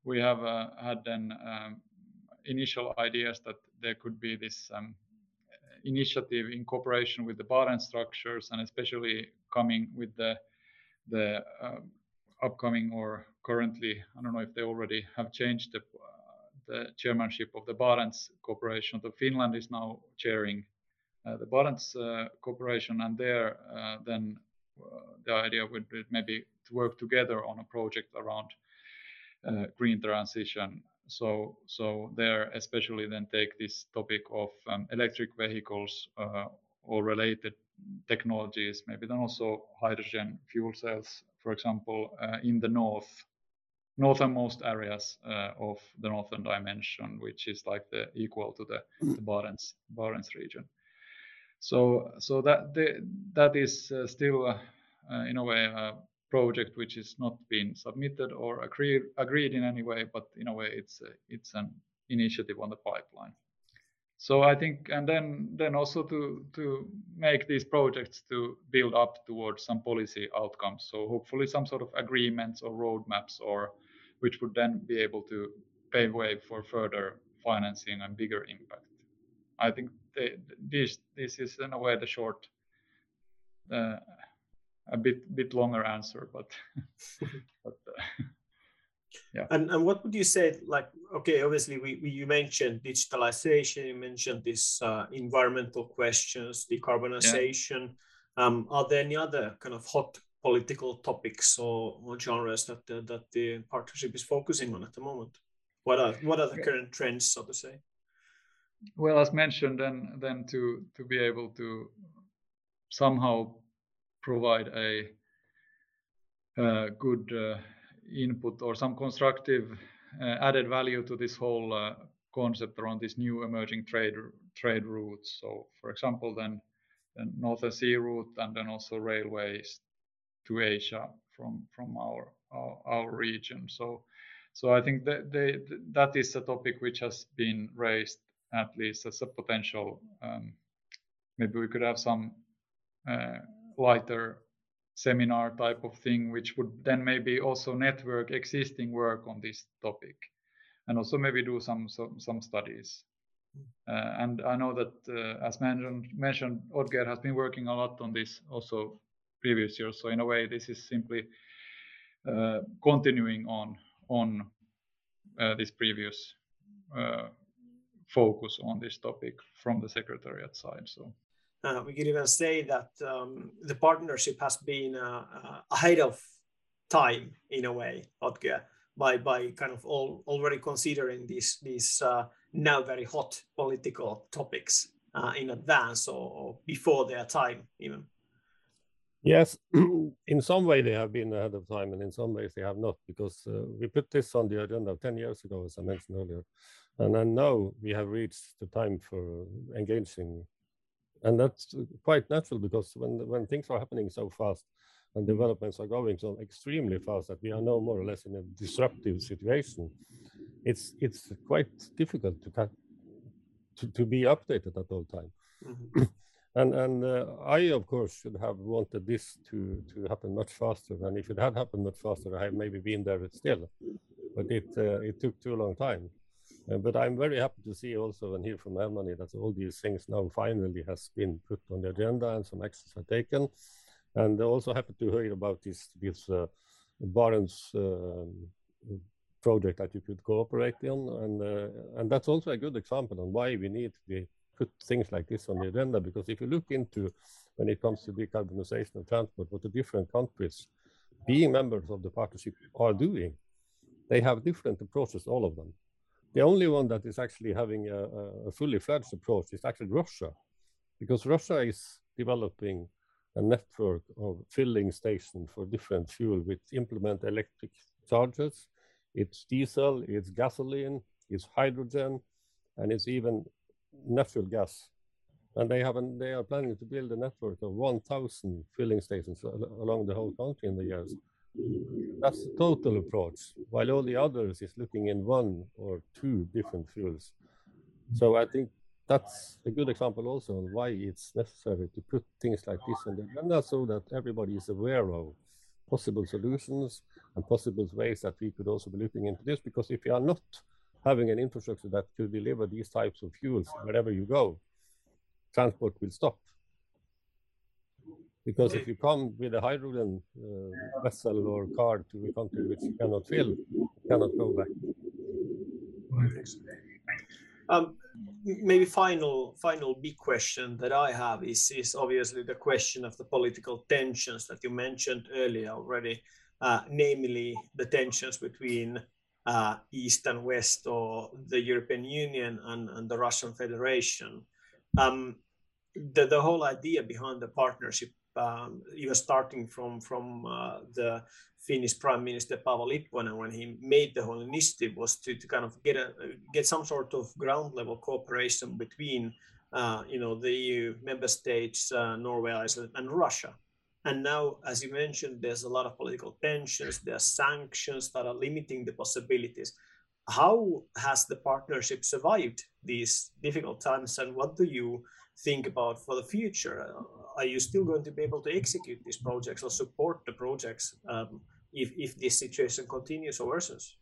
[SPEAKER 3] we have uh, had then um, initial ideas that there could be this um, initiative in cooperation with the Barents structures and especially coming with the the uh, upcoming or currently I don't know if they already have changed the the chairmanship of the Barents Cooperation. So Finland is now chairing uh, the Barents uh, Cooperation, and there uh, then the idea would be maybe to work together on a project around green transition. So, so there especially then take this topic of um, electric vehicles or related technologies, maybe then also hydrogen fuel cells, for example, uh, in the north northernmost areas uh, of the northern dimension, which is like the equal to the, the Barents Barents region. So so that the, that is uh, still uh, uh in a way a project which is not been submitted or agreed agreed in any way, but in a way it's uh, it's an initiative on the pipeline. So I think, and then then also to to make these projects to build up towards some policy outcomes. So hopefully some sort of agreements or roadmaps or which would then be able to pave way for further financing and bigger impact. I think they, this this is in a way the short, uh, a bit bit longer answer, but but. Uh,
[SPEAKER 1] yeah. And and what would you say? Like, okay, obviously we, we you mentioned digitalization, you mentioned these uh, environmental questions, decarbonization. Yeah. Um, are there any other kind of hot political topics or, or genres that the, that the partnership is focusing on at the moment? What are what are the current trends, so to say?
[SPEAKER 3] Well, as mentioned, then then to to be able to somehow provide a, a good uh, input or some constructive uh, added value to this whole uh, concept around these new emerging trade trade routes. So for example, then the Northern Sea route and then also railways to Asia from from our our region. So so I think that that is a topic which has been raised at least as a potential. Um, maybe we could have some lighter seminar type of thing, which would then maybe also network existing work on this topic, and also maybe do some some, some studies. Hmm. Uh, and I know that, uh, as mentioned, mentioned, Odger has been working a lot on this also previous years. So in a way, this is simply uh, continuing on on this previous focus on this topic from the secretariat side, so.
[SPEAKER 1] Uh, we could even say that um, the partnership has been uh, uh, ahead of time in a way, Odger, by by kind of already considering these these now very hot political topics in advance or before their time even.
[SPEAKER 2] Yes. In some way, they have been ahead of time, and in some ways they have not, because we put this on the agenda 10 years ago, as I mentioned earlier. And then now we have reached the time for engaging. And that's quite natural, because when when things are happening so fast and mm-hmm. developments are going so extremely fast, that we are now more or less in a disruptive situation, it's it's quite difficult to to, to be updated at all time.
[SPEAKER 1] Mm-hmm.
[SPEAKER 2] Uh, I, of course, should have wanted this to to happen much faster, and if it had happened much faster, I had maybe been there still. But it uh, it took too long time. Uh, but I'm very happy to see also and hear from Hermanni that all these things now finally has been put on the agenda and some actions are taken. And also happy to hear about this this uh, Barents um, project that you could cooperate on. Uh, and that's also a good example on why we need to put things like this on the agenda. Because if you look into when it comes to decarbonization of transport, what the different countries being members of the partnership are doing, they have different approaches, all of them. The only one that is actually having a fully fledged approach is actually Russia, because Russia is developing a network of filling stations for different fuel, which implement electric chargers. It's diesel, it's gasoline, it's hydrogen, and it's even natural gas. And they are planning to build a network of 1,000 filling stations along the whole country in the years. That's the total approach, while all the others is looking in one or two different fuels. Mm. So I think that's a good example also on why it's necessary to put things like this on the agenda, so that everybody is aware of possible solutions and possible ways that we could also be looking into this. Because if you are not having an infrastructure that could deliver these types of fuels wherever you go, transport will stop. Because if mm. you come with a hydrogen uh, vessel or car to a country which you cannot fill, you cannot go back.
[SPEAKER 1] Um, maybe final final big question that I have is is obviously the question of the political tensions that you mentioned earlier already, uh, namely the tensions between uh, East and West, or the European Union and and the Russian Federation. Um, the The whole idea behind the partnership, Um, even starting from from uh, the Finnish Prime Minister Paavo Lipponen, when he made the whole initiative, was to to kind of get get some sort of ground-level cooperation between, uh, you know, the EU member states, uh, Norway, Iceland, and Russia. And now, as you mentioned, there's a lot of political tensions, there are sanctions that are limiting the possibilities. How has the partnership survived these difficult times, and what do you think about for the future? Are you still going to be able to execute these projects or support the projects, um, if if this situation continues or worsens?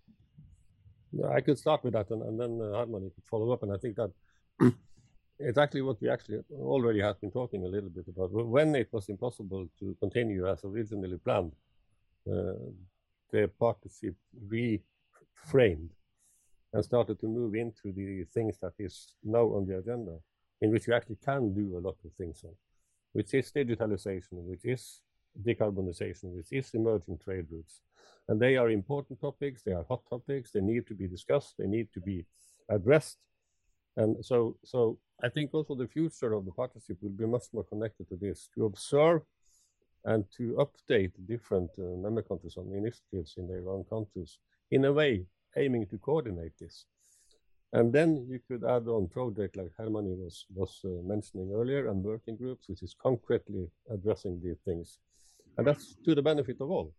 [SPEAKER 2] Yeah, I could start with that, and then uh, Hermanni could follow up. And I think that it's actually what we actually already have been talking a little bit about. When it was impossible to continue as originally planned, uh, the partnership reframed and started to move into the things that is now on the agenda, in which you actually can do a lot of things on. Which is digitalization, which is decarbonization, which is emerging trade routes. And they are important topics, they are hot topics, they need to be discussed, they need to be addressed. And so so I think also the future of the partnership will be much more connected to this, to observe and to update different uh, member countries on initiatives in their own countries in a way aiming to coordinate this. And then you could add on project like Hermanni was, was uh, mentioning earlier and working groups, which is concretely addressing these things. And that's to the benefit of all.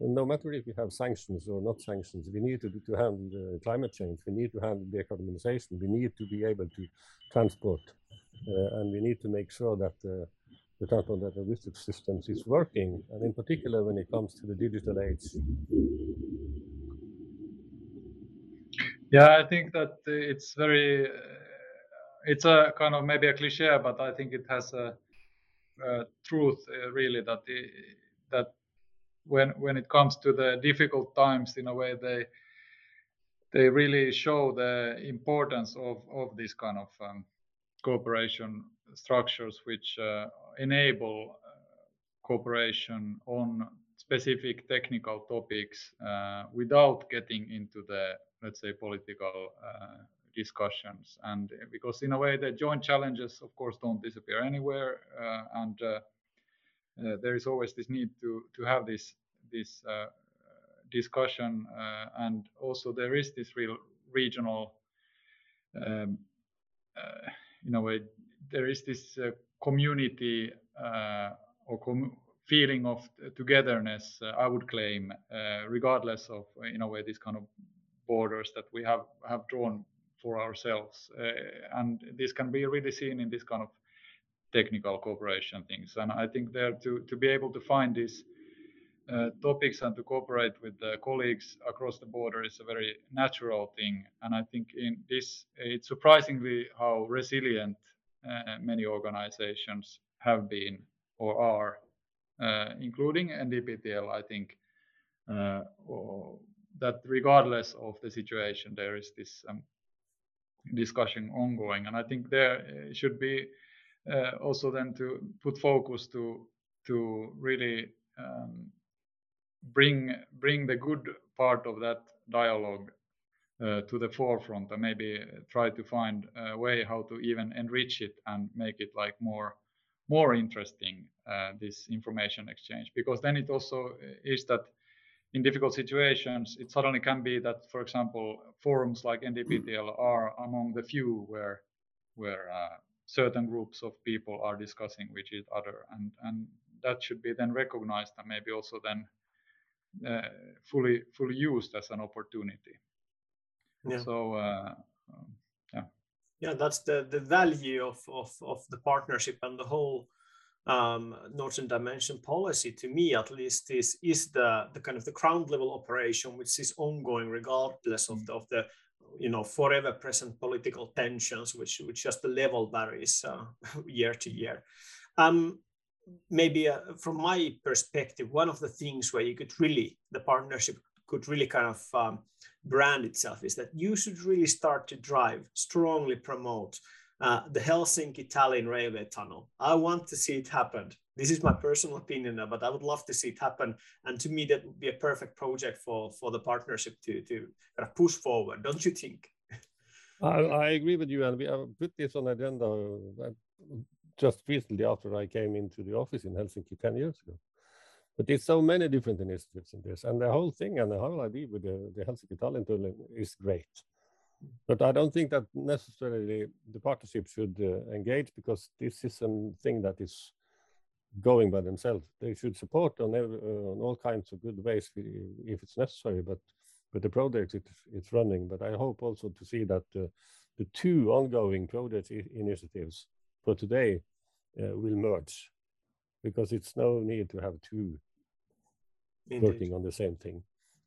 [SPEAKER 2] And no matter if we have sanctions or not sanctions, we need to, to handle uh, climate change, we need to handle decarbonization, we need to be able to transport, uh, and we need to make sure that uh, the transport and logistics systems is working, and in particular when it comes to the digital age.
[SPEAKER 3] Yeah, I think that it's very, uh, it's a kind of maybe a cliche, but I think it has a, a truth uh, really that that when when it comes to the difficult times, in a way they they really show the importance of of this kind of um, cooperation structures which uh, enable uh, cooperation on specific technical topics uh, without getting into the let's say political uh, discussions. And because in a way the joint challenges of course don't disappear anywhere uh, and uh, there is always this need to to have this this discussion and also there is this real regional um, in a way there is this uh, community uh, or com- feeling of togetherness uh, i would claim regardless of in a way this kind of borders that we have have drawn for ourselves and this can be really seen in this kind of technical cooperation things and i think there to to be able to find these uh, topics and to cooperate with the colleagues across the border is a very natural thing. And I think in this, it's surprisingly how resilient uh, many organizations have been or are, uh, including NDPTL. I think uh, that regardless of the situation, there is this um, discussion ongoing, and I think there should be uh, also then to put focus to to really um, bring bring the good part of that dialogue uh, to the forefront and maybe try to find a way how to even enrich it and make it like more more interesting uh, this information exchange. Because then it also is that in difficult situations it suddenly can be that for example forums like ndptl are among the few where where uh, certain groups of people are discussing with each other and and that should be then recognized and maybe also then uh, fully fully used as an opportunity. Yeah. So uh, um, yeah,
[SPEAKER 1] yeah, that's the the value of of of the partnership and the whole um, Northern Dimension policy. To me, at least, is is the the kind of the ground level operation, which is ongoing regardless of mm. the of the you know forever present political tensions, which which just the level varies uh, year to year. Um, maybe uh, from my perspective, one of the things where you could really, the partnership could really kind of um, brand itself is that you should really start to drive, strongly promote uh, the Helsinki Tallinn railway tunnel. I want to see it happen. This is my personal opinion, but I would love to see it happen. And to me, that would be a perfect project for, for the partnership to, to push forward, don't you think?
[SPEAKER 2] I, I agree with you, and we have put this on the agenda uh, just recently after I came into the office in Helsinki 10 years ago. But there's so many different initiatives in this, and the whole thing and the whole idea with the, the Helsinki Tallinn Tunnel is great. But I don't think that necessarily the partnership should uh, engage because this is something that is going by themselves. They should support on, every, uh, on all kinds of good ways if it's necessary. But but the project it, it's running. But I hope also to see that uh, the two ongoing project initiatives for today uh, will merge because it's no need to have two Indeed. working on the same thing.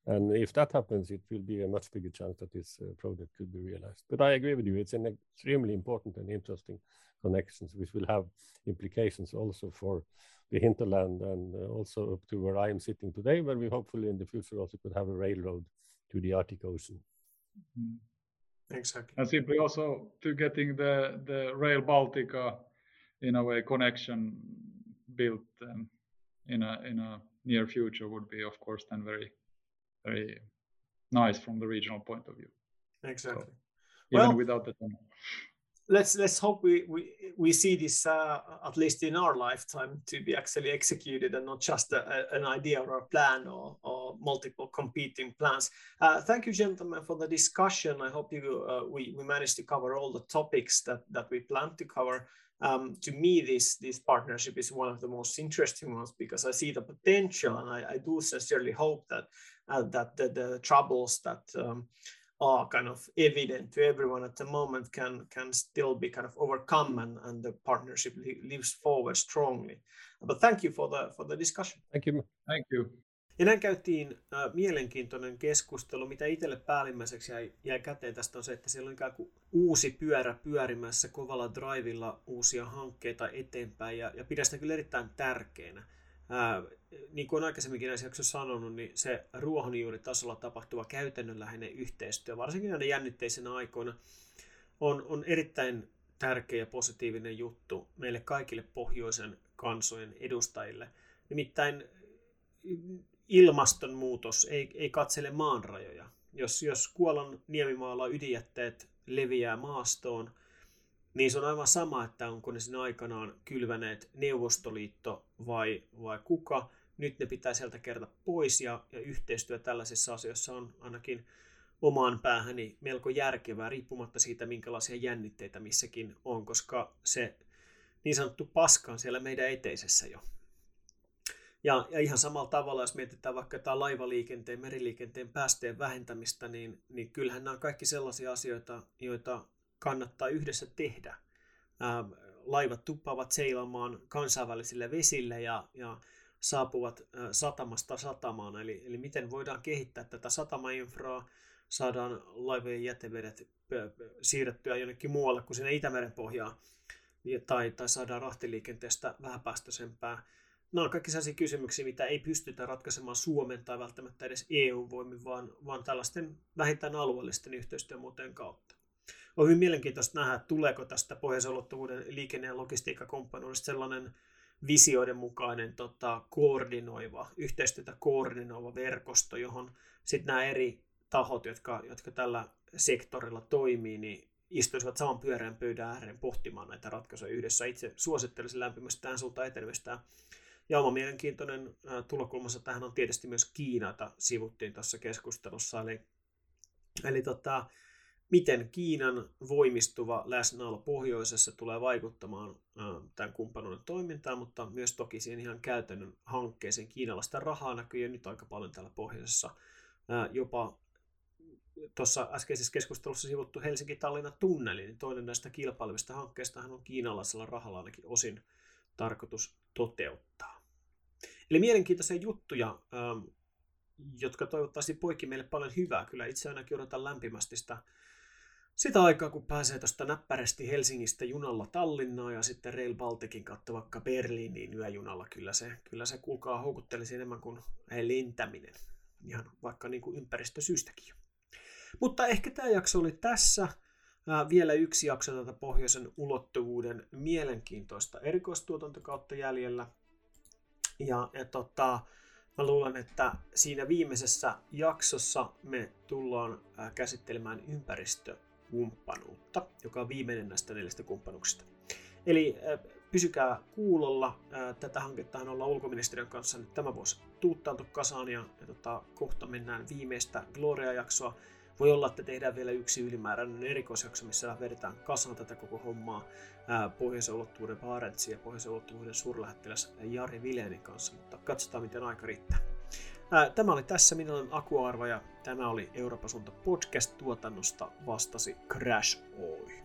[SPEAKER 2] And if that happens, it will be a much bigger chance that this uh, project could be realized. But I agree with you; it's an extremely important and interesting connections, which will have implications also for the hinterland and uh, also up to where I am sitting today, where we hopefully in the future also could have a railroad to the Arctic Ocean.
[SPEAKER 1] Mm. Exactly.
[SPEAKER 3] And simply also to getting the the Rail Baltica in a way connection built um, in a in a near future would be of course then very very nice from the regional point of view
[SPEAKER 1] exactly so,
[SPEAKER 3] even well, without the tunnel
[SPEAKER 1] let's let's hope we we, we see this uh, at least in our lifetime to be actually executed and not just a, a, an idea or a plan or, or multiple competing plans. Uh, thank you, gentlemen, for the discussion. I hope you uh, we we managed to cover all the topics that that we planned to cover. Um, to me, this this partnership is one of the most interesting ones because I see the potential, and I, I do sincerely hope that that the, the troubles that um, are kind of evident to everyone at the moment can can still be kind of overcome and, and the partnership lives forward strongly. But thank you for the for the discussion.
[SPEAKER 2] Thank you.
[SPEAKER 3] Thank you.
[SPEAKER 1] Ja näin käytiin äh, mielenkiintoinen keskustelu. Mitä itselle päällimmäiseksi jäi, jäi käteen tästä on se, että siellä on ikään kuin uusi pyörä pyörimässä kovalla drivilla uusia hankkeita eteenpäin ja, ja pidän sitä kyllä erittäin tärkeänä. Ää, niin kuin olen aikaisemminkin näissä jaksoissa sanonut, niin se ruohonjuuritasolla tapahtuva käytännönläheinen yhteistyö, varsinkin näiden jännitteisenä aikoina, on, on erittäin tärkeä ja positiivinen juttu meille kaikille pohjoisen kansojen edustajille. Nimittäin ilmastonmuutos ei, ei katsele maanrajoja. Jos, jos Kuolan niemimaalla ydinjätteet leviää maastoon – niin se on aivan sama, että onko ne sinne aikanaan kylväneet Neuvostoliitto vai, vai kuka. Nyt ne pitää sieltä kerta pois ja, ja yhteistyö tällaisissa asioissa on ainakin omaan päähäni melko järkevää, riippumatta siitä, minkälaisia jännitteitä missäkin on, koska se niin sanottu paska on siellä meidän eteisessä jo. Ja, ja ihan samalla tavalla, jos mietitään vaikka jotain laivaliikenteen, meriliikenteen päästöjen vähentämistä, niin, niin kyllähän nämä on kaikki sellaisia asioita, joita kannattaa yhdessä tehdä. laivat tuppaavat seilaamaan kansainvälisille vesille ja, ja saapuvat satamasta satamaan. Eli, eli miten voidaan kehittää tätä satamainfraa, saadaan laivojen jätevedet siirrettyä jonnekin muualle kuin sinne Itämeren pohjaan, tai, tai saadaan rahtiliikenteestä vähäpäästöisempää. Nämä on kaikki sellaisia kysymyksiä, mitä ei pystytä ratkaisemaan Suomen tai välttämättä edes EU-voimin, vaan, vaan tällaisten vähintään alueellisten yhteistyömuotojen kautta on hyvin mielenkiintoista nähdä, että tuleeko tästä pohjoisen liikenne- ja logistiikkakumppanuudesta sellainen visioiden mukainen tota, koordinoiva, yhteistyötä koordinoiva verkosto, johon sitten nämä eri tahot, jotka, jotka tällä sektorilla toimii, niin istuisivat saman pyöreän pöydän ääreen pohtimaan näitä ratkaisuja yhdessä. Itse suosittelisin lämpimästi tähän suuntaan etenemistä. Ja oma mielenkiintoinen tulokulmassa tähän on tietysti myös Kiinata sivuttiin tuossa keskustelussa. Eli, eli tota, miten Kiinan voimistuva läsnäolo pohjoisessa tulee vaikuttamaan tämän kumppanuuden toimintaan, mutta myös toki siihen ihan käytännön hankkeeseen. Kiinalaista rahaa näkyy jo nyt aika paljon täällä pohjoisessa. Jopa tuossa äskeisessä keskustelussa sivuttu Helsinki-Tallinna tunneli, niin toinen näistä kilpailevista hankkeista on kiinalaisella rahalla ainakin osin tarkoitus toteuttaa. Eli mielenkiintoisia juttuja, jotka toivottavasti poikki meille paljon hyvää. Kyllä itse ainakin odotan lämpimästi sitä sitä aikaa, kun pääsee tuosta näppärästi Helsingistä junalla Tallinnaan ja sitten Rail Balticin kautta vaikka Berliiniin yöjunalla, kyllä se, kyllä se kuulkaa houkuttelisi enemmän kuin lentäminen. Ihan vaikka niin kuin ympäristösyystäkin. Mutta ehkä tämä jakso oli tässä. Ää, vielä yksi jakso tätä pohjoisen ulottuvuuden mielenkiintoista erikoistuotantokautta jäljellä. Ja, ja tota, mä luulen, että siinä viimeisessä jaksossa me tullaan ää, käsittelemään ympäristö kumppanuutta, joka on viimeinen näistä neljästä kumppanuksista. Eli äh, pysykää kuulolla. Äh, tätä hankettahan ollaan ulkoministeriön kanssa nyt tämä vuosi tuuttailtu kasaan ja, ja tota, kohta mennään viimeistä Gloria-jaksoa. Voi olla, että tehdään vielä yksi ylimääräinen erikoisjakso, missä vedetään kasaan tätä koko hommaa äh, pohjoisen ulottuvuuden Barentsin ja pohjoisen ulottuvuuden suurlähettiläs Jari Vilenin kanssa, mutta katsotaan miten aika riittää. Tämä oli tässä, minä olen Akuarva ja tämä oli Euroopan suunta podcast tuotannosta vastasi Crash Oy.